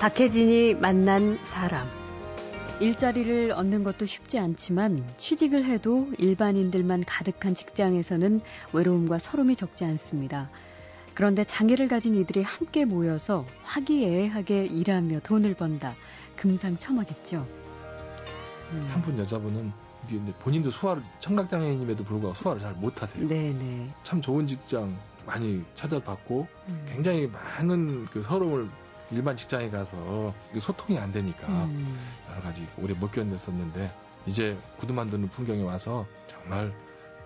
박혜진이 만난 사람. 일자리를 얻는 것도 쉽지 않지만 취직을 해도 일반인들만 가득한 직장에서는 외로움과 서름이 적지 않습니다. 그런데 장애를 가진 이들이 함께 모여서 화기애애하게 일하며 돈을 번다. 금상첨화겠죠. 음. 한분 여자분은 본인도 수화를 청각장애인임에도 불구하고 수화를 잘 못하세요. 네네. 참 좋은 직장 많이 찾아봤고 음. 굉장히 많은 그 서름을 일반 직장에 가서 소통이 안 되니까 음. 여러 가지 오래 못 견뎠었는데 이제 구두 만드는 풍경에 와서 정말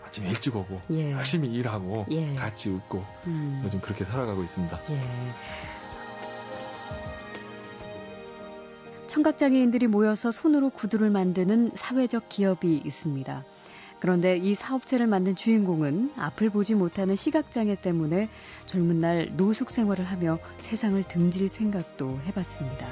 아침에 일찍 오고 예. 열심히 일하고 예. 같이 웃고 음. 요즘 그렇게 살아가고 있습니다. 예. 청각장애인들이 모여서 손으로 구두를 만드는 사회적 기업이 있습니다. 그런데 이 사업체를 만든 주인공은 앞을 보지 못하는 시각장애 때문에 젊은 날 노숙 생활을 하며 세상을 등질 생각도 해봤습니다.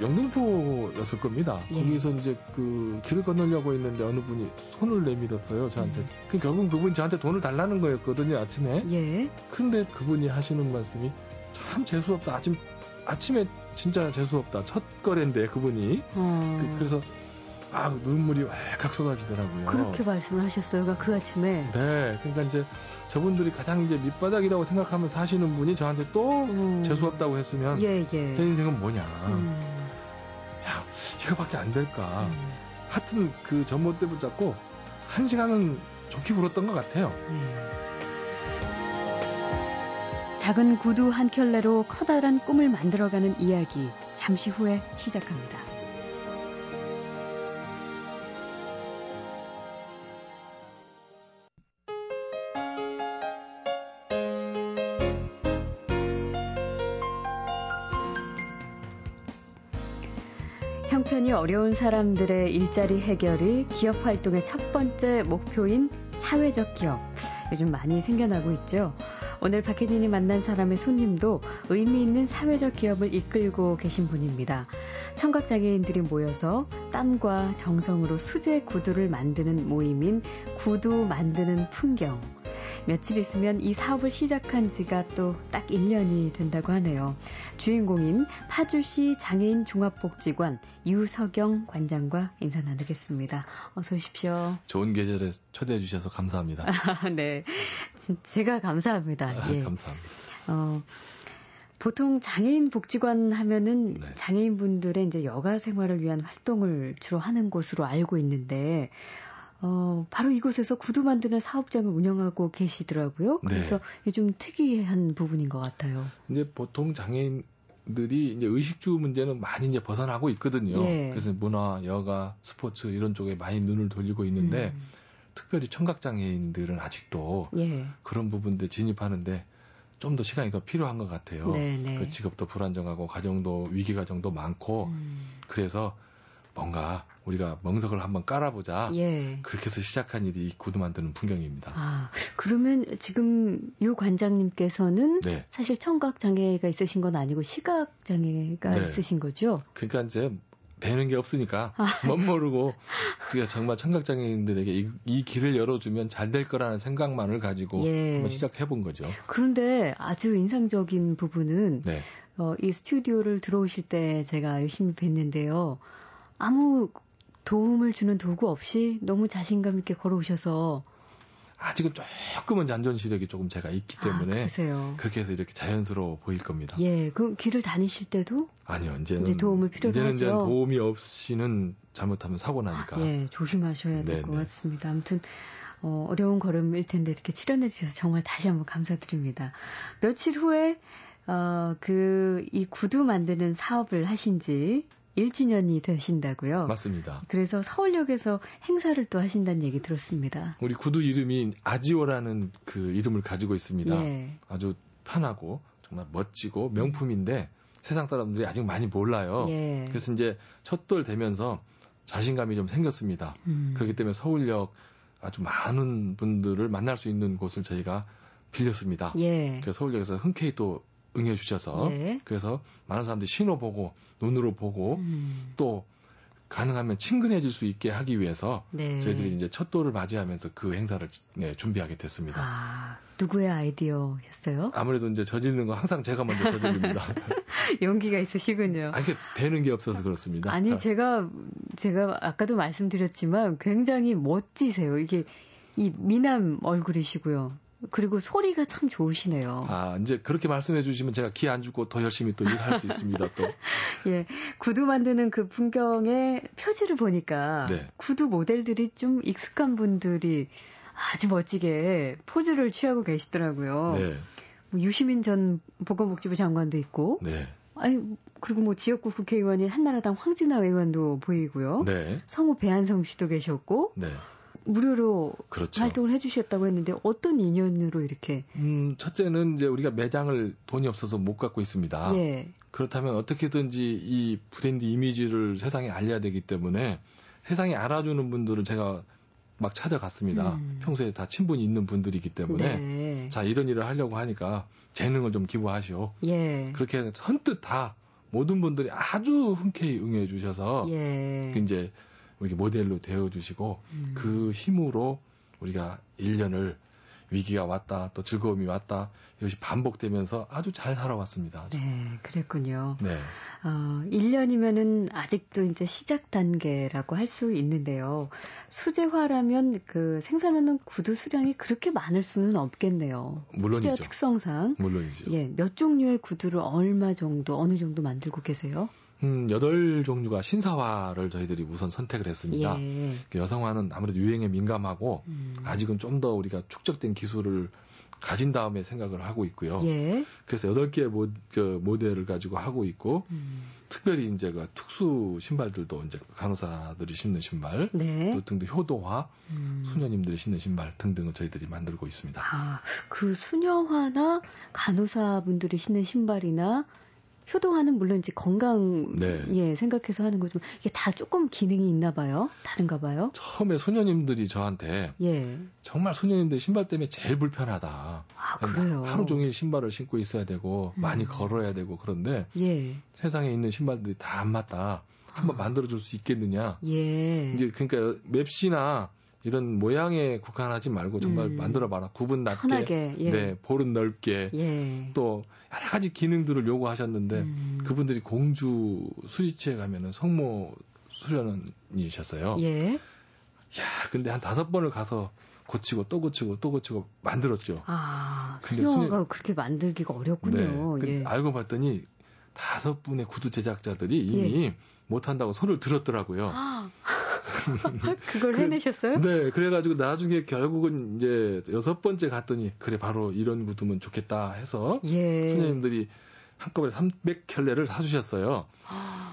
영등포였을 겁니다. 예. 거기서 이제 그 길을 건너려고 했는데 어느 분이 손을 내밀었어요, 저한테. 음. 그 결국 그분이 저한테 돈을 달라는 거였거든요, 아침에. 예. 근데 그분이 하시는 말씀이 참 재수없다. 아침, 아침에 진짜 재수없다. 첫 거래인데, 그분이. 어. 그, 래서 아, 눈물이 왈칵 쏟아지더라고요. 그렇게 말씀을 하셨어요, 그러니까 그 아침에. 네, 그러니까 이제 저분들이 가장 이제 밑바닥이라고 생각하면서 사시는 분이 저한테 또 음. 재수없다고 했으면 예, 예. 제 인생은 뭐냐. 음. 야, 이거밖에 안 될까. 음. 하여튼 그 전봇대 붙잡고 한 시간은 좋게 불었던 것 같아요. 예. 작은 구두 한 켤레로 커다란 꿈을 만들어가는 이야기 잠시 후에 시작합니다. 어려운 사람들의 일자리 해결이 기업 활동의 첫 번째 목표인 사회적 기업. 요즘 많이 생겨나고 있죠. 오늘 박혜진이 만난 사람의 손님도 의미 있는 사회적 기업을 이끌고 계신 분입니다. 청각장애인들이 모여서 땀과 정성으로 수제 구두를 만드는 모임인 구두 만드는 풍경. 며칠 있으면 이 사업을 시작한 지가 또 딱 1년이 된다고 하네요. 주인공인 파주시 장애인 종합복지관 유석영 관장과 인사 나누겠습니다. 어서 오십시오. 좋은 계절에 초대해 주셔서 감사합니다. 네. 제가 감사합니다. 아, 예. 감사합니다. 어, 보통 장애인 복지관 하면은 네. 장애인 분들의 이제 여가 생활을 위한 활동을 주로 하는 곳으로 알고 있는데 어, 바로 이곳에서 구두 만드는 사업장을 운영하고 계시더라고요. 네. 그래서 네. 좀 특이한 부분인 것 같아요. 이제 보통 장애인들이 이제 의식주 문제는 많이 이제 벗어나고 있거든요. 예. 그래서 문화, 여가, 스포츠 이런 쪽에 많이 눈을 돌리고 있는데 음. 특별히 청각 장애인들은 아직도 예. 그런 부분들 진입하는데 좀 더 시간이 더 필요한 것 같아요. 네네. 네. 그 직업도 불안정하고 가정도 위기 가정도 많고 음. 그래서 뭔가 우리가 멍석을 한번 깔아보자. 예. 그렇게 해서 시작한 일이 구두 만드는 풍경입니다. 아, 그러면 지금 유 관장님께서는 네. 사실 청각 장애가 있으신 건 아니고 시각 장애가 네. 있으신 거죠? 그러니까 이제 배는 게 없으니까 아. 못 모르고 우리가 정말 청각 장애인들에게 이, 이, 길을 열어주면 잘 될 거라는 생각만을 가지고 예. 한번 시작해 본 거죠. 그런데 아주 인상적인 부분은 네. 어, 이 스튜디오를 들어오실 때 제가 열심히 뵀는데요. 아무 도움을 주는 도구 없이 너무 자신감 있게 걸어오셔서 아직은 조금은 잔존 시력이 조금 제가 있기 아, 때문에 아, 그렇게 해서 이렇게 자연스러워 보일 겁니다. 예, 그 길을 다니실 때도 아니요, 이제는 이제 도움을 필요로 이제는 하죠. 도움이 없이는 잘못하면 사고 나니까. 예, 조심하셔야 될 것 같습니다. 아무튼 어, 어려운 걸음일 텐데 이렇게 출연해 주셔서 정말 다시 한번 감사드립니다. 며칠 후에 어, 그 이 구두 만드는 사업을 하신지 1주년이 되신다고요? 맞습니다. 그래서 서울역에서 행사를 또 하신다는 얘기 들었습니다. 우리 구두 이름이 아지오라는 그 이름을 가지고 있습니다. 예. 아주 편하고 정말 멋지고 명품인데 세상 사람들이 아직 많이 몰라요. 예. 그래서 이제 첫돌 되면서 자신감이 좀 생겼습니다. 음. 그렇기 때문에 서울역 아주 많은 분들을 만날 수 있는 곳을 저희가 빌렸습니다. 예. 그래서 서울역에서 흔쾌히 또 응해 주셔서 예. 그래서 많은 사람들이 신호 보고 눈으로 보고 음. 또 가능하면 친근해질 수 있게 하기 위해서 네. 저희들이 이제 첫 돌을 맞이하면서 그 행사를 네, 준비하게 됐습니다. 아, 누구의 아이디어였어요? 아무래도 이제 저지르는 거 항상 제가 먼저 저지릅니다. 용기가 있으시군요. 아니, 되는 게 없어서 그렇습니다. 아니, 제가, 제가 아까도 말씀드렸지만 굉장히 멋지세요. 이게 이 미남 얼굴이시고요. 그리고 소리가 참 좋으시네요. 아, 이제 그렇게 말씀해 주시면 제가 기 안 주고 더 열심히 또 일할 수 있습니다, 또. 예. 구두 만드는 그 풍경의 표지를 보니까 네. 구두 모델들이 좀 익숙한 분들이 아주 멋지게 포즈를 취하고 계시더라고요. 네. 뭐 유시민 전 보건복지부 장관도 있고. 네. 아니, 그리고 뭐 지역구 국회의원이 한나라당 황진아 의원도 보이고요. 네. 성우 배한성 씨도 계셨고. 네. 무료로 그렇죠. 활동을 해주셨다고 했는데 어떤 인연으로 이렇게? 음, 첫째는 이제 우리가 매장을 돈이 없어서 못 갖고 있습니다. 예. 그렇다면 어떻게든지 이 브랜드 이미지를 세상에 알려야 되기 때문에 세상에 알아주는 분들을 제가 막 찾아갔습니다. 음. 평소에 다 친분이 있는 분들이기 때문에 네. 자 이런 일을 하려고 하니까 재능을 좀 기부하시오. 예. 그렇게 선뜻 다 모든 분들이 아주 흔쾌히 응해 주셔서 예. 이제 이렇게 모델로 되어주시고 음. 그 힘으로 우리가 1년을 위기가 왔다 또 즐거움이 왔다 이것이 반복되면서 아주 잘 살아왔습니다. 네, 그랬군요. 네. 어, 1년이면은 아직도 이제 시작 단계라고 할 수 있는데요. 수제화라면 그 생산하는 구두 수량이 그렇게 많을 수는 없겠네요. 물론이죠. 수제화 특성상. 물론이죠. 예, 몇 종류의 구두를 얼마 정도 어느 정도 만들고 계세요? 음, 여덟 종류가 신사화를 저희들이 우선 선택을 했습니다. 예. 그 여성화는 아무래도 유행에 민감하고 음. 아직은 좀 더 우리가 축적된 기술을 가진 다음에 생각을 하고 있고요. 예. 그래서 여덟 개의 모, 그 모델을 가지고 하고 있고 음. 특별히 이제 그 특수 신발들도 이제 간호사들이 신는 신발, 네. 또 등등 효도화, 음. 수녀님들이 신는 신발 등등을 저희들이 만들고 있습니다. 아, 그 수녀화나 간호사분들이 신는 신발이나 효도화는 물론 이제 건강 네. 예 생각해서 하는 거지만 이게 다 조금 기능이 있나 봐요. 다른가 봐요. 처음에 소녀님들이 저한테 예. 정말 소녀님들 신발 때문에 제일 불편하다. 아 그래요. 하루 종일 신발을 신고 있어야 되고 음. 많이 걸어야 되고 그런데 예. 세상에 있는 신발들이 다 안 맞다. 한번 아. 만들어 줄 수 있겠느냐. 예. 이제 그러니까 맵시나 이런 모양에 국한하지 말고 정말 음. 만들어봐라. 구분 낮게, 편하게, 예. 네, 볼은 넓게, 예. 또 여러 가지 기능들을 요구하셨는데 음. 그분들이 공주 수리치에 가면은 성모 수련원이셨어요. 예. 야, 근데 한 다섯 번을 가서 고치고 또 고치고 또 고치고 만들었죠. 아, 수녀가 수녀... 그렇게 만들기가 어렵군요. 네. 예. 알고 봤더니 다섯 분의 구두 제작자들이 이미 예. 못한다고 손을 들었더라고요. 아. 그걸 그, 해내셨어요? 네, 그래가지고 나중에 결국은 이제 여섯 번째 갔더니 그래 바로 이런 구두면 좋겠다 해서 예. 수녀님들이 한꺼번에 300켤레를 사주셨어요.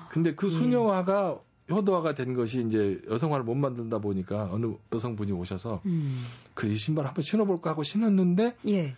근데 그 예. 수녀화가 효도화가 된 것이 이제 여성화를 못 만든다 보니까 어느 여성분이 오셔서 음. 그이 신발 한번 신어볼까 하고 신었는데 예.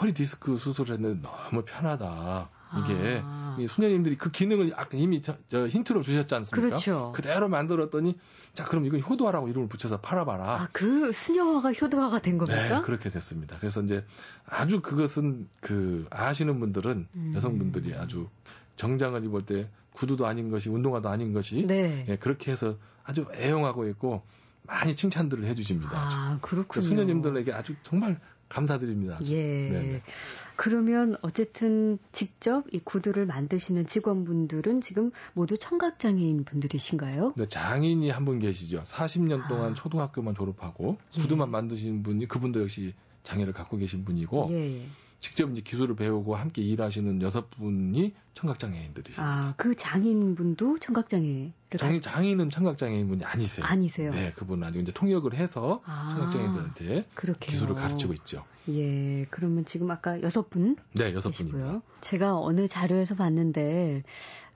허리 디스크 수술을 했는데 너무 편하다. 이게 아. 수녀님들이 그 기능을 약간 이미 저, 저 힌트로 주셨지 않습니까? 그렇죠. 그대로 만들었더니 자 그럼 이건 효도화라고 이름을 붙여서 팔아봐라. 아 그 수녀화가 효도화가 된 겁니까? 네 그렇게 됐습니다. 그래서 이제 아주 그것은 그 아시는 분들은 음. 여성분들이 아주 정장을 입을 때 구두도 아닌 것이 운동화도 아닌 것이 네. 네, 그렇게 해서 아주 애용하고 있고 많이 칭찬들을 해주십니다. 아, 그렇군요. 수녀님들에게 아주 정말 감사드립니다. 예. 네네. 그러면 어쨌든 직접 이 구두를 만드시는 직원분들은 지금 모두 청각 장애인 분들이신가요? 네, 장인이 한 분 계시죠. 40년 동안 아. 초등학교만 졸업하고 예. 구두만 만드시는 분이 그분도 역시 장애를 갖고 계신 분이고 예. 직접 이제 기술을 배우고 함께 일하시는 여섯 분이 청각장애인들이십니다. 아, 그 장인분도 청각장애를 장인, 장인은 청각장애인분이 아니세요. 아니세요. 네, 그분은 아직 이제 통역을 해서 아, 청각장애인들한테 그렇게요. 기술을 가르치고 있죠. 예, 그러면 지금 아까 여섯 분? 네, 여섯 분이고요. 제가 어느 자료에서 봤는데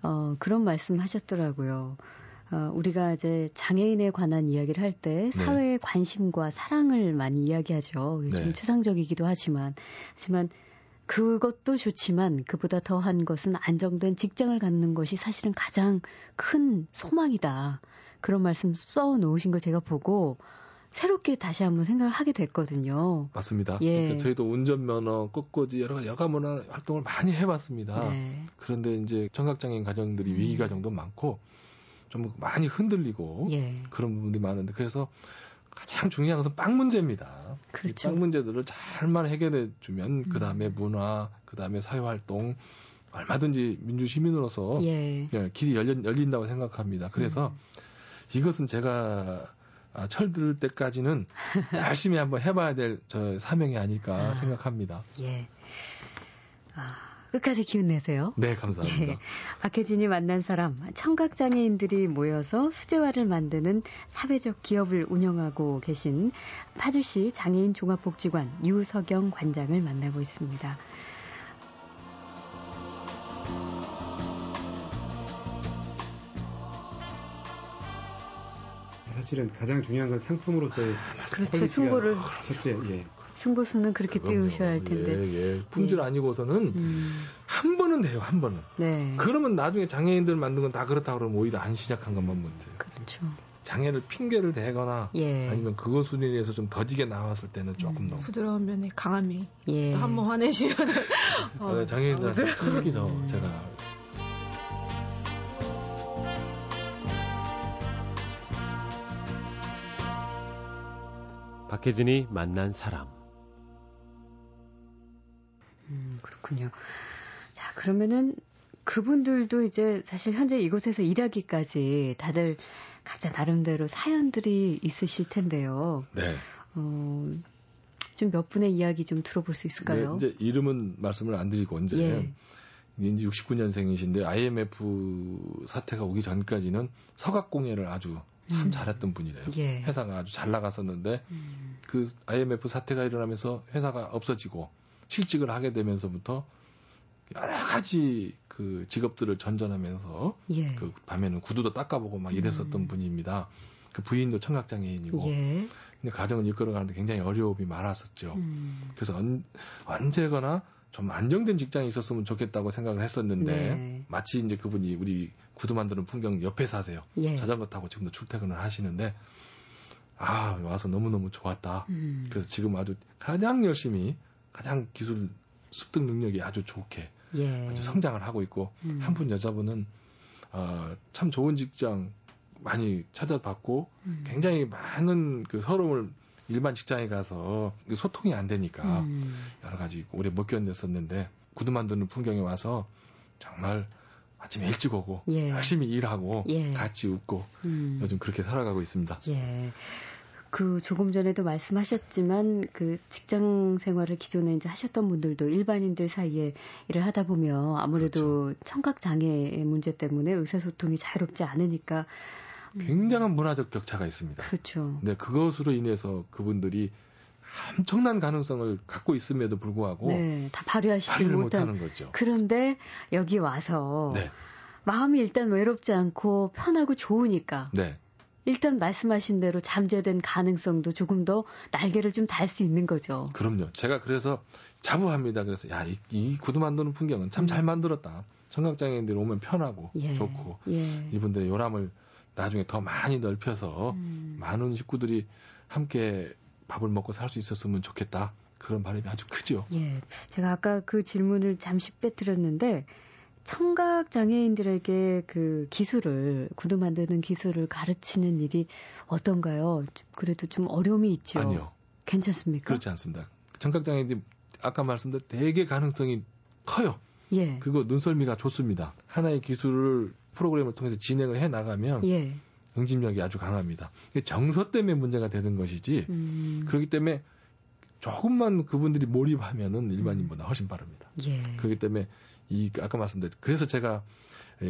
어, 그런 말씀 하셨더라고요. 어, 우리가 이제 장애인에 관한 이야기를 할때 네. 사회의 네. 관심과 사랑을 많이 이야기하죠. 좀 네. 추상적이기도 하지만, 하지만 그것도 좋지만 그보다 더한 것은 안정된 직장을 갖는 것이 사실은 가장 큰 소망이다. 그런 말씀 써 놓으신 걸 제가 보고 새롭게 다시 한번 생각을 하게 됐거든요. 맞습니다. 예. 그러니까 저희도 운전면허, 꽃꽂이 여러 가지 여가문화 활동을 많이 해봤습니다. 네. 그런데 이제 청각장애인 가정들이 음. 위기 가정도 많고 좀 많이 흔들리고 예. 그런 부분들이 많은데 그래서 가장 중요한 것은 빵 문제입니다. 그렇죠. 빵 문제들을 잘만 해결해 주면 음. 그 다음에 문화, 그 다음에 사회 활동 얼마든지 민주 시민으로서 예. 예, 길이 열린, 열린다고 생각합니다. 그래서 음. 이것은 제가 아, 철들 때까지는 열심히 한번 해봐야 될 저 사명이 아닐까 아, 생각합니다. 예. 아, 끝까지 기운 내세요. 네, 감사합니다. 예. 박혜진이 만난 사람, 청각장애인들이 모여서 수제화를 만드는 사회적 기업을 운영하고 계신 파주시 장애인 종합복지관 유석영 관장을 만나고 있습니다. 사실은 가장 중요한 건 상품으로서의 아, 그렇죠 승부를 첫째 예. 승부수는 그렇게 그럼요. 띄우셔야 할 텐데 예, 예. 품질 예. 아니고서는 음. 한 번은 돼요 한 번은 네. 그러면 나중에 장애인들 만든 건 다 그렇다 그러면 오히려 안 시작한 것만 못해 그렇죠 장애를 핑계를 대거나 예. 아니면 그것으로 인해서 좀 더디게 나왔을 때는 조금 음. 더 부드러운 면에 강함이 예. 한번 화내시면 어, 장애인들한테 특히 더 제가 박혜진이 만난 사람. 음, 그렇군요. 자, 그러면은 그분들도 이제 사실 현재 이곳에서 일하기까지 다들 각자 나름대로 사연들이 있으실 텐데요. 네. 어, 좀 몇 분의 이야기 좀 들어볼 수 있을까요? 네, 이제 이름은 말씀을 안 드리고 이제 예. 이제 69년생이신데 IMF 사태가 오기 전까지는 서각 공예를 아주 참 음. 잘했던 분이래요. 예. 회사가 아주 잘 나갔었는데 음. 그 IMF 사태가 일어나면서 회사가 없어지고 실직을 하게 되면서부터 여러 가지 그 직업들을 전전하면서 예. 그 밤에는 구두도 닦아보고 막 이랬었던 음. 분입니다. 그 부인도 청각장애인이고 예. 근데 가정을 이끌어가는데 굉장히 어려움이 많았었죠. 음. 그래서 언, 언제거나 좀 안정된 직장이 있었으면 좋겠다고 생각을 했었는데 네. 마치 이제 그분이 우리 구두 만드는 풍경 옆에 사세요. 예. 자전거 타고 지금도 출퇴근을 하시는데 아 와서 너무 너무 좋았다. 음. 그래서 지금 아주 가장 열심히 가장 기술 습득 능력이 아주 좋게 예. 아주 성장을 하고 있고 음. 한분 여자분은 어, 참 좋은 직장 많이 찾아봤고 음. 굉장히 많은 그 서러움을 일반 직장에 가서 소통이 안 되니까 음. 여러 가지 오래 못 견뎠었는데 구두 만드는 풍경에 와서 정말 아침에 일찍 오고 예. 열심히 일하고 예. 같이 웃고 음. 요즘 그렇게 살아가고 있습니다. 예. 그 조금 전에도 말씀하셨지만 그 직장 생활을 기존에 이제 하셨던 분들도 일반인들 사이에 일을 하다 보면 아무래도 그렇죠. 청각 장애의 문제 때문에 의사소통이 자유롭지 않으니까 굉장한 문화적 격차가 있습니다. 그렇죠. 네, 그것으로 인해서 그분들이 엄청난 가능성을 갖고 있음에도 불구하고 네, 다 발휘하시지 못한 거죠. 그런데 여기 와서 네. 마음이 일단 외롭지 않고 편하고 좋으니까 네. 일단 말씀하신 대로 잠재된 가능성도 조금 더 날개를 좀 달 수 있는 거죠. 그럼요. 제가 그래서 자부합니다. 그래서 야, 이, 이 구두 만드는 풍경은 참잘 음. 만들었다. 청각장애인들 오면 편하고 예. 좋고 예. 이분들의 요람을 나중에 더 많이 넓혀서 음. 많은 식구들이 함께 밥을 먹고 살 수 있었으면 좋겠다. 그런 바람이 아주 크죠. 예. 제가 아까 그 질문을 잠시 빼뜨렸는데 청각 장애인들에게 그 기술을 구두 만드는 기술을 가르치는 일이 어떤가요? 그래도 좀 어려움이 있죠. 아니요. 괜찮습니까? 그렇지 않습니다. 청각 장애인들이 아까 말씀드린 대개 가능성이 커요. 예. 그거 눈썰미가 좋습니다. 하나의 기술을 프로그램을 통해서 진행을 해 나가면 예. 응집력이 아주 강합니다. 정서 때문에 문제가 되는 것이지 음. 그렇기 때문에 조금만 그분들이 몰입하면은 일반인보다 음. 훨씬 빠릅니다. 예. 그렇기 때문에 이 아까 말씀드린 그래서 제가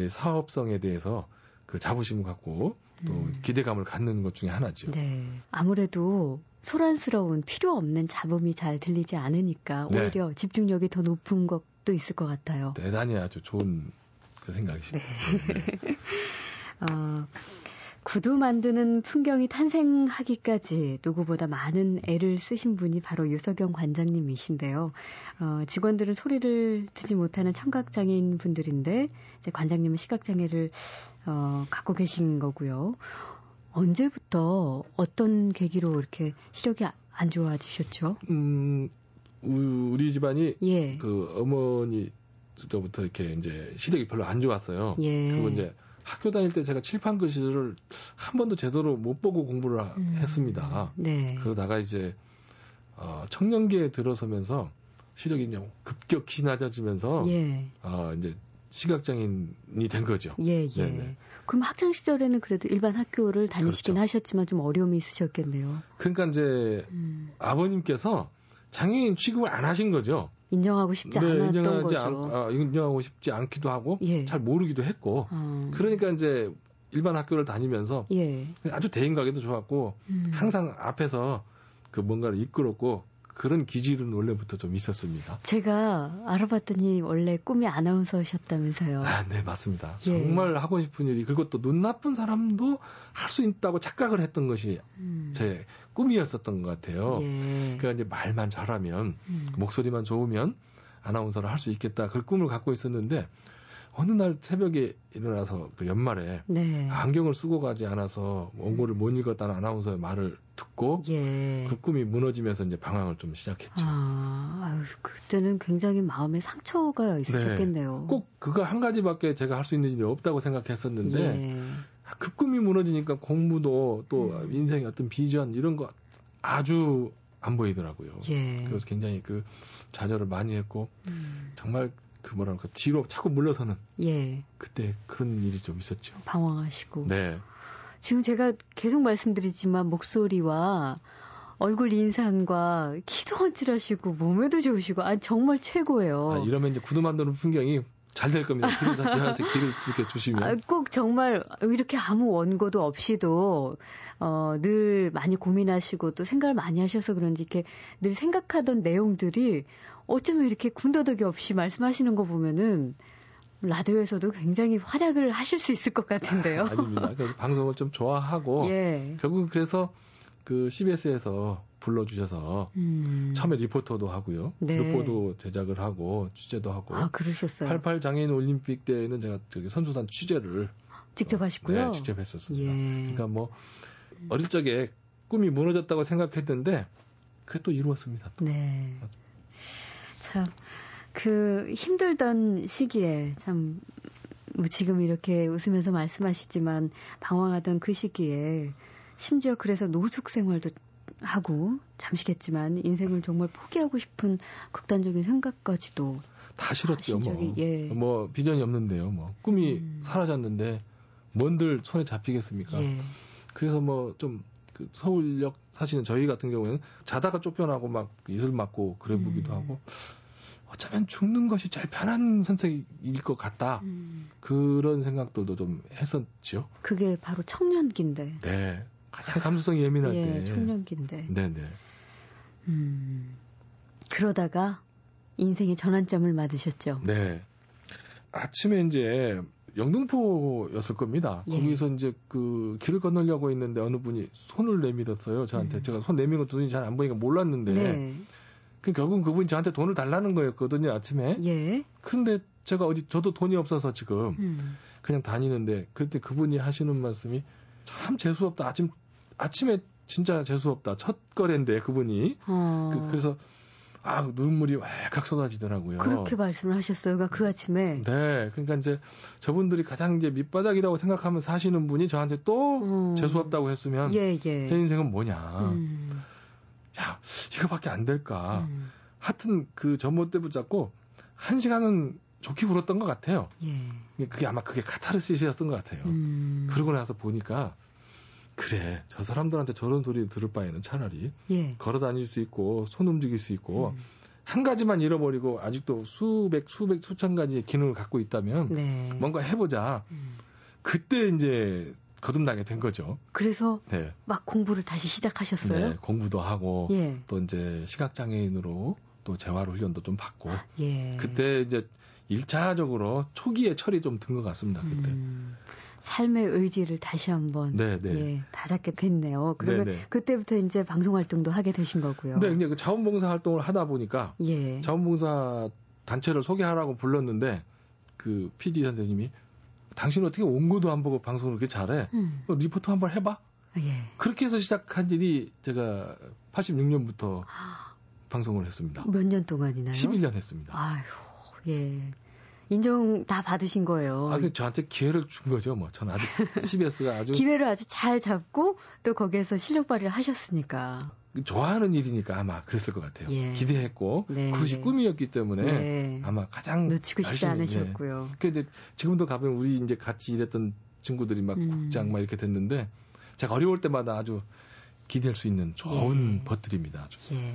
사업성에 대해서 그 자부심을 갖고 또 음. 기대감을 갖는 것 중에 하나죠. 네. 아무래도 소란스러운 필요 없는 잡음이 잘 들리지 않으니까 네. 오히려 집중력이 더 높은 것도 있을 것 같아요. 대단히 아주 좋은 그 생각이십니다. 네. 어, 구두 만드는 풍경이 탄생하기까지 누구보다 많은 애를 쓰신 분이 바로 유석영 관장님이신데요. 어, 직원들은 소리를 듣지 못하는 청각장애인 분들인데 이제 관장님은 시각장애를 어, 갖고 계신 거고요. 언제부터 어떤 계기로 이렇게 시력이 안 좋아지셨죠? 음, 우리 집안이 예. 그 어머니 때부터 이렇게 이제 시력이 별로 안 좋았어요. 예. 그리고 이제 학교 다닐 때 제가 칠판 글씨를 한 번도 제대로 못 보고 공부를 음. 했습니다. 네. 그러다가 이제 어, 청년기에 들어서면서 시력이 이제 급격히 낮아지면서 예. 어, 이제 시각장애인이 된 거죠. 예, 예. 네네. 그럼 학창 시절에는 그래도 일반 학교를 다니시긴 그렇죠. 하셨지만 좀 어려움이 있으셨겠네요. 그러니까 이제 음. 아버님께서 장애인 취급을 안 하신 거죠. 인정하고 싶지 네, 않았던 인정하지 거죠. 않, 아, 인정하고 싶지 않기도 하고 예. 잘 모르기도 했고 어. 그러니까 이제 일반 학교를 다니면서 예. 아주 대인관계도 좋았고 음. 항상 앞에서 그 뭔가를 이끌었고 그런 기질은 원래부터 좀 있었습니다. 제가 알아봤더니 원래 꿈이 아나운서셨다면서요. 아, 네, 맞습니다. 예. 정말 하고 싶은 일이 그리고 또 눈 나쁜 사람도 할 수 있다고 착각을 했던 것이 음. 제 꿈이었었던 것 같아요. 예. 그러니까 이제 말만 잘하면 음. 목소리만 좋으면 아나운서를 할 수 있겠다. 그 꿈을 갖고 있었는데 어느 날 새벽에 일어나서 그 연말에 네. 안경을 쓰고 가지 않아서 원고를 못 읽었다는 아나운서의 말을 듣고 예. 그 꿈이 무너지면서 이제 방황을 좀 시작했죠. 아, 아유, 그때는 굉장히 마음에 상처가 있으셨겠네요. 네. 꼭 그거 한 가지밖에 제가 할 수 있는 일이 없다고 생각했었는데 예. 그 꿈이 무너지니까 공부도 또 음. 인생의 어떤 비전 이런 거 아주 안 보이더라고요. 예. 그래서 굉장히 그 좌절을 많이 했고 음. 정말 그 뭐랄까 뒤로 자꾸 물러서는 예. 그때 그런 일이 좀 있었죠. 방황하시고. 네. 지금 제가 계속 말씀드리지만 목소리와 얼굴 인상과 키도 헌칠하시고 몸에도 좋으시고 아 정말 최고예요. 아, 이러면 이제 구두 만드는 풍경이 잘 될 겁니다. 기사한테 길을 이렇게 주시면. 아, 꼭 정말 이렇게 아무 원고도 없이도 어, 늘 많이 고민하시고 또 생각을 많이 하셔서 그런지 이렇게 늘 생각하던 내용들이 어쩌면 이렇게 군더더기 없이 말씀하시는 거 보면은 라디오에서도 굉장히 활약을 하실 수 있을 것 같은데요. 아닙니다. 방송을 좀 좋아하고 예. 결국 그래서 그 CBS에서 불러주셔서 음. 처음에 리포터도 하고요. 네. 리포도 제작을 하고 취재도 하고. 아 그러셨어요. 88 장애인 올림픽 때는 제가 저기 선수단 취재를 직접 하시고요. 네, 직접 했었습니다. 예. 그러니까 뭐 어릴 적에 꿈이 무너졌다고 생각했는데 그게 또 이루었습니다. 또. 네. 참, 그 힘들던 시기에 참, 뭐 지금 이렇게 웃으면서 말씀하시지만 방황하던 그 시기에 심지어 그래서 노숙 생활도 하고 잠시겠지만 인생을 정말 포기하고 싶은 극단적인 생각까지도 다 싫었죠. 뭐. 예. 뭐 비전이 없는데요. 뭐 꿈이 음. 사라졌는데 뭔들 손에 잡히겠습니까? 예. 그래서 뭐좀 그 서울역 사시는 저희 같은 경우에는 자다가 쫓겨나고 막 이슬 맞고 그래 보기도 음. 하고 어쩌면 죽는 것이 제일 편한 선택일 것 같다. 음. 그런 생각들도 좀 했었죠. 그게 바로 청년기인데. 네. 가장 감수성이 예민할 예, 때. 청년기인데. 네네. 음. 그러다가 인생의 전환점을 맞으셨죠. 네. 아침에 이제 영등포였을 겁니다. 예. 거기서 이제 그 길을 건너려고 했는데 어느 분이 손을 내밀었어요. 저한테. 음. 제가 손 내민 거 눈이 잘 안 보이니까 몰랐는데. 네. 그 결국 그분이 저한테 돈을 달라는 거였거든요, 아침에. 예. 근데 제가 어디, 저도 돈이 없어서 지금 음. 그냥 다니는데 그때 그분이 하시는 말씀이 참 재수없다. 아침, 아침에 진짜 재수없다. 첫 거래인데 그분이. 어. 그, 그래서 아, 눈물이 왈칵 쏟아지더라고요. 그렇게 말씀을 하셨어요, 그 아침에. 네, 그러니까 이제 저분들이 가장 이제 밑바닥이라고 생각하면 사시는 분이 저한테 또 음. 재수 없다고 했으면 예, 예. 제 인생은 뭐냐. 음. 야, 이거밖에 안 될까. 음. 하여튼 그 전봇 대 붙잡고 한 시간은 좋게 울었던 것 같아요. 예. 그게 아마 그게 카타르시스였던 것 같아요. 음. 그러고 나서 보니까 그래 저 사람들한테 저런 소리 들을 바에는 차라리 예. 걸어 다닐 수 있고 손 움직일 수 있고 음. 한 가지만 잃어버리고 아직도 수백 수백 수천 가지의 기능을 갖고 있다면 네. 뭔가 해보자. 음. 그때 이제 거듭나게 된 거죠. 그래서 네. 막 공부를 다시 시작하셨어요. 네, 공부도 하고 예. 또 이제 시각 장애인으로 또 재활 훈련도 좀 받고 예. 그때 이제 1차적으로 초기에 철이 좀 든 것 같습니다. 그때. 음. 삶의 의지를 다시 한번 네, 네. 예, 다잡게 됐네요. 그러면 네, 네. 그때부터 이제 방송 활동도 하게 되신 거고요. 네, 이제 그 자원봉사 활동을 하다 보니까 예. 자원봉사 단체를 소개하라고 불렀는데 그 PD 선생님이 당신 어떻게 원고도 안 보고 방송을 그렇게 잘해? 음. 리포터 한번 해봐. 예. 그렇게 해서 시작한 일이 제가 86년부터 방송을 했습니다. 몇 년 동안이나요? 11년 했습니다. 아유, 예. 인정 다 받으신 거예요. 아, 그 저한테 기회를 준 거죠, 뭐. 저는 아주 CBS가 아주 기회를 아주 잘 잡고 또 거기에서 실력 발휘를 하셨으니까. 좋아하는 일이니까 아마 그랬을 것 같아요. 예. 기대했고 네. 그것이 꿈이었기 때문에 네. 아마 가장 놓치고 싶지 열심히, 않으셨고요. 네. 근데 지금도 가면 우리 이제 같이 일했던 친구들이 막 음. 국장 막 이렇게 됐는데 제가 어려울 때마다 아주 기댈 수 있는 좋은 예. 아주. 예.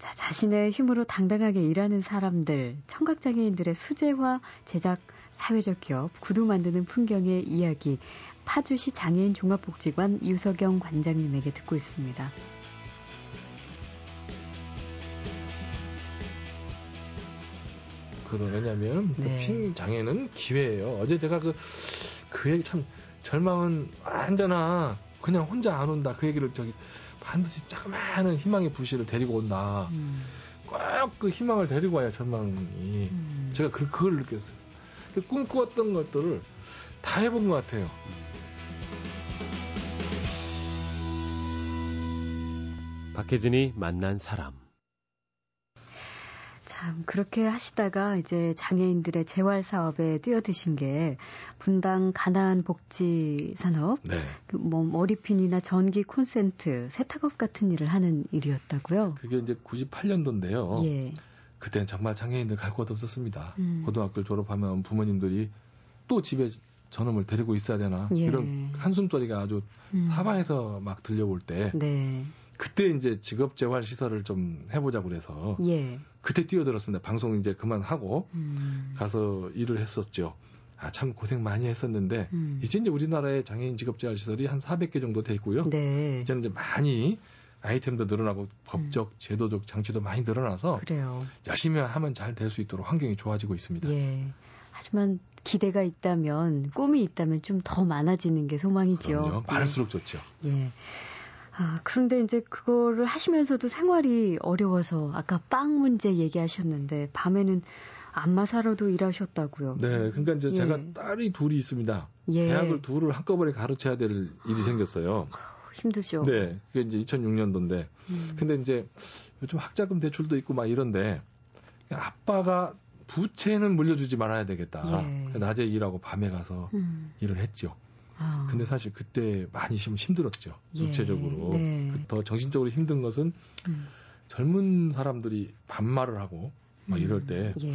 자, 자신의 힘으로 당당하게 일하는 사람들, 청각장애인들의 수제화, 제작, 사회적 기업, 구두 만드는 풍경의 이야기, 파주시 장애인 종합복지관 유석영 관장님에게 듣고 있습니다. 그러 왜냐면 네. 핑 장애는 기회예요. 어제 제가 그, 그 얘기 참, 절망은 완전하 그냥 혼자 안 온다. 그 얘기를 저기 반드시 자그마한 희망의 불씨를 데리고 온다. 음. 꼭그 희망을 데리고 와야 절망이. 음. 제가 그, 그걸 느꼈어요. 그 꿈꾸었던 것들을 다 해본 것 같아요. 박혜진이 만난 사람. 참 그렇게 하시다가 이제 장애인들의 재활 사업에 뛰어드신 게 분당 가난 복지 산업, 네. 그뭐 머리핀이나 전기 콘센트, 세탁업 같은 일을 하는 일이었다고요. 그게 이제 98년도인데요. 예. 그때는 정말 장애인들 갈곳 없었습니다. 음. 고등학교를 졸업하면 부모님들이 또 집에 저놈을 데리고 있어야 되나 예. 이런 한숨소리가 아주 음. 사방에서 막 들려올 때 네. 그때 이제 직업 재활 시설을 좀 해보자고 그래서 예. 그때 뛰어들었습니다. 방송 이제 그만하고 음. 가서 일을 했었죠. 아, 참 고생 많이 했었는데, 음. 이제 이제 우리나라의 장애인 직업재활 시설이 한 400개 정도 돼 있고요. 네. 이제는 이제 많이 아이템도 늘어나고 법적, 음. 제도적 장치도 많이 늘어나서 그래요. 열심히 하면 잘 될 수 있도록 환경이 좋아지고 있습니다. 예. 하지만 기대가 있다면, 꿈이 있다면 좀 더 많아지는 게 소망이죠. 그럼요. 많을수록 예. 좋죠. 예. 아, 그런데 이제 그거를 하시면서도 생활이 어려워서 아까 빵 문제 얘기하셨는데 밤에는 안마 사러도 일하셨다고요. 네, 그러니까 이제 예. 제가 딸이 둘이 있습니다. 예. 대학을 둘을 한꺼번에 가르쳐야 될 일이 생겼어요. 힘들죠. 네, 그게 이제 2006년도인데. 음. 근데 이제 요즘 학자금 대출도 있고 막 이런데 아빠가 부채는 물려주지 말아야 되겠다. 예. 낮에 일하고 밤에 가서 음. 일을 했죠. 아. 근데 사실 그때 많이 좀 힘들었죠. 예. 구체적으로. 네. 그더 정신적으로 힘든 것은 음. 젊은 사람들이 반말을 하고 막 음. 이럴 때. 예.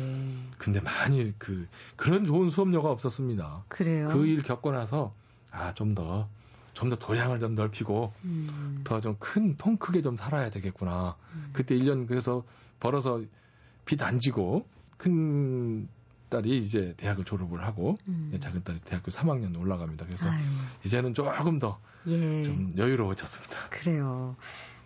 근데 많이 그, 그런 좋은 수업료가 없었습니다. 그래요? 그 일 겪고 나서, 아, 좀 더, 좀 더 도량을 좀 넓히고, 음. 더좀 큰, 통 크게 좀 살아야 되겠구나. 음. 그때 1년 그래서 벌어서 빚 안 지고, 큰 딸이 이제 대학을 졸업을 하고 음. 작은 딸이 대학교 3학년 올라갑니다. 그래서 아유. 이제는 조금 더좀 예. 여유로워졌습니다. 그래요.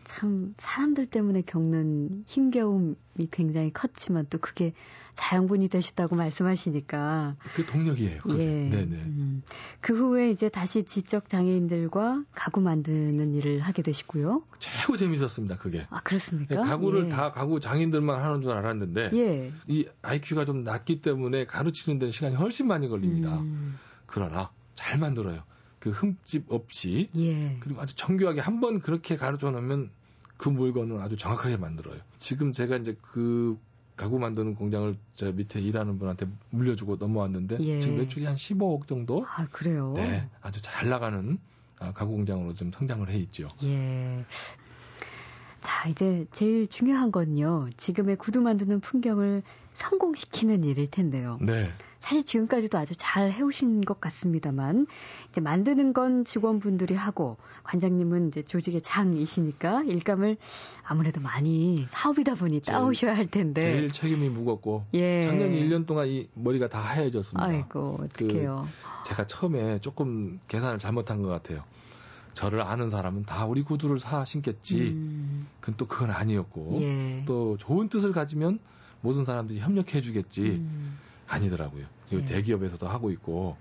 참 사람들 때문에 겪는 힘겨움이 굉장히 컸지만 또 그게 자양분이 되셨다고 말씀하시니까 그 동력이에요. 그게. 예. 네네. 음. 그 후에 이제 다시 지적 장애인들과 가구 만드는 일을 하게 되시고요. 최고 재밌었습니다. 그게. 아 그렇습니까? 네, 가구를 예. 다 가구 장애인들만 하는 줄 알았는데 예. 이 IQ가 좀 낮기 때문에 가르치는 데는 시간이 훨씬 많이 걸립니다. 음. 그러나 잘 만들어요. 그 흠집 없이 예. 그리고 아주 정교하게 한 번 그렇게 가르쳐 놓으면 그 물건을 아주 정확하게 만들어요. 지금 제가 이제 그 가구 만드는 공장을 저 밑에 일하는 분한테 물려주고 넘어왔는데 예. 지금 매출이 한 15억 정도. 아 그래요? 네, 아주 잘 나가는 아, 가구 공장으로 좀 성장을 해 있죠. 예. 자 이제 제일 중요한 건요. 지금의 구두 만드는 풍경을 성공시키는 일일 텐데요. 네. 사실 지금까지도 아주 잘 해오신 것 같습니다만 이제 만드는 건 직원분들이 하고 관장님은 이제 조직의 장이시니까 일감을 아무래도 많이 사업이다 보니 따오셔야 할 텐데 제일 책임이 무겁고 예. 작년 1년 동안 이 머리가 다 하얘졌습니다. 아이고 어떡해요. 그 제가 처음에 조금 계산을 잘못한 것 같아요. 저를 아는 사람은 다 우리 구두를 사 신겠지. 음. 그건 또 그건 아니었고 예. 또 좋은 뜻을 가지면 모든 사람들이 협력해 주겠지. 음. 아니더라고요. 예. 대기업에서도 하고 있고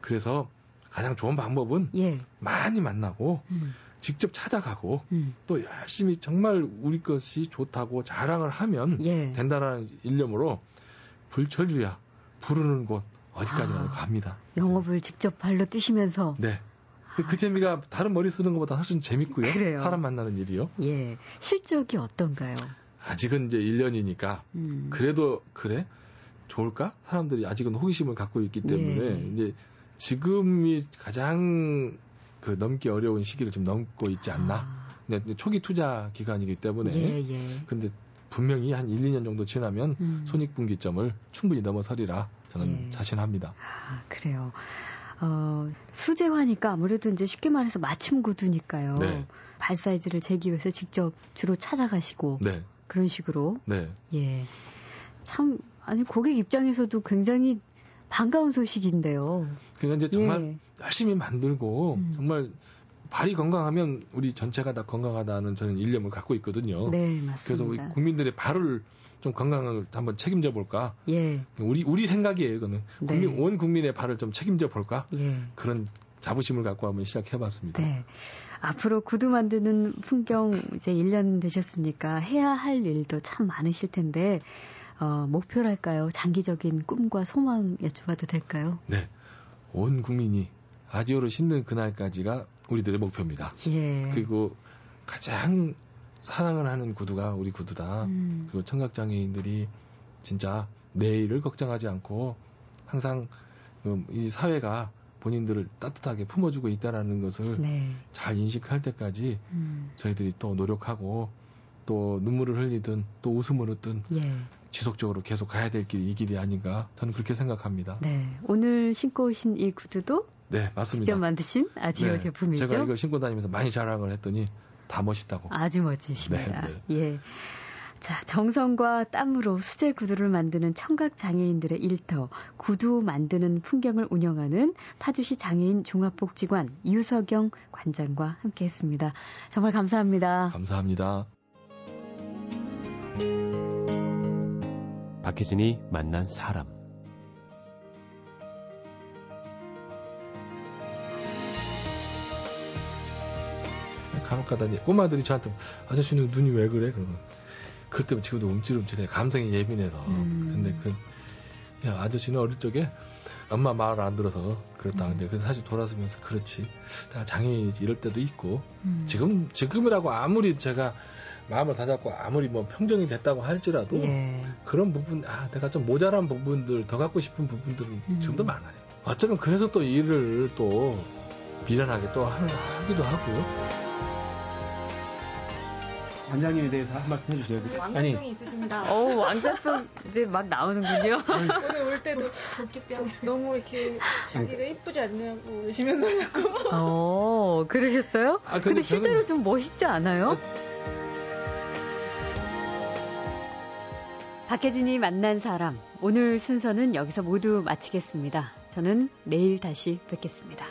그래서 가장 좋은 방법은 예. 많이 만나고 음. 직접 찾아가고 음. 또 열심히 정말 우리 것이 좋다고 자랑을 하면 예. 된다는 일념으로 불철주야 부르는 곳 어디까지나 아, 갑니다. 영업을 직접 발로 뛰시면서 네. 그, 그 재미가 다른 머리 쓰는 것보다 훨씬 재밌고요. 그래요. 사람 만나는 일이요. 예. 실적이 어떤가요? 아직은 이제 1년이니까 음. 그래도 그래 좋을까? 사람들이 아직은 호기심을 갖고 있기 때문에 예. 이제 지금이 가장 그 넘기 어려운 시기를 지금 넘고 있지 않나. 아. 근데 초기 투자 기간이기 때문에. 예, 예. 근데 분명히 한 1, 2년 정도 지나면 음. 손익분기점을 충분히 넘어서리라 저는 예. 자신합니다. 아, 그래요. 어, 수제화니까 아무래도 이제 쉽게 말해서 맞춤 구두니까요. 네. 발 사이즈를 재기 위해서 직접 주로 찾아가시고 네. 그런 식으로. 네. 예. 참 아니 고객 입장에서도 굉장히 반가운 소식인데요. 그러니까 이제 정말 예. 열심히 만들고 음. 정말 발이 건강하면 우리 전체가 다 건강하다는 저는 일념을 갖고 있거든요. 네, 맞습니다. 그래서 우리 국민들의 발을 좀 건강을 한번 책임져 볼까? 예. 우리 우리 생각이에요, 이거는. 네. 국민, 온 국민의 발을 좀 책임져 볼까? 예. 그런 자부심을 갖고 한번 시작해 봤습니다. 네. 앞으로 구두 만드는 풍경 이제 1년 되셨으니까 해야 할 일도 참 많으실 텐데 어, 목표랄까요? 장기적인 꿈과 소망 여쭤봐도 될까요? 네. 온 국민이 아지오를 신는 그날까지가 우리들의 목표입니다. 예. 그리고 가장 사랑을 하는 구두가 우리 구두다. 음. 그리고 청각장애인들이 진짜 내일을 걱정하지 않고 항상 그이 사회가 본인들을 따뜻하게 품어주고 있다라는 것을 네. 잘 인식할 때까지 음. 저희들이 또 노력하고 또 눈물을 흘리든 또 웃음을 얻든 예. 지속적으로 계속 가야 될 길이 이 길이 아닌가 저는 그렇게 생각합니다. 네. 오늘 신고 오신 이 구두도 네, 맞습니다. 직접 만드신 아지오 네, 제품이죠. 제가 이거 신고 다니면서 많이 자랑을 했더니 다 멋있다고. 아주 멋지십니다. 네, 네. 예. 자, 정성과 땀으로 수제 구두를 만드는 청각 장애인들의 일터, 구두 만드는 풍경을 운영하는 파주시 장애인 종합복지관 유석영 관장과 함께 했습니다. 정말 감사합니다. 감사합니다. 박혜진이 만난 사람. 가다 이제 꼬마들이 저한테 아저씨는 눈이 왜 그래? 그러면 그럴 때면 지금도 움찔움찔해. 감성이 예민해서. 음. 근데 그 야, 아저씨는 어릴 적에 엄마 말을 안 들어서 그렇다. 근데 음. 그래서 사실 돌아서면서 그렇지. 다 장애인 이럴 때도 있고 음. 지금 지금이라고 아무리 제가 마음을 다잡고 아무리 뭐 평정이 됐다고 할지라도 예. 그런 부분 아 내가 좀 모자란 부분들 더 갖고 싶은 부분들은 음. 지금도 많아요. 어쩌면 그래서 또 일을 또 미련하게 또 하기도 하고요. 원장님에 대해서 한 말씀 해주세요. 왕자병이 아니. 있으십니다. 어 왕자병 이제 막 나오는군요. 오늘 올 때도 너무 이렇게 자기가 이쁘지 않냐고 그러시면서 자꾸. 어, 그러셨어요? 아, 근데, 근데 실제로 저는... 좀 멋있지 않아요? 아... 박혜진이 만난 사람. 오늘 순서는 여기서 모두 마치겠습니다. 저는 내일 다시 뵙겠습니다.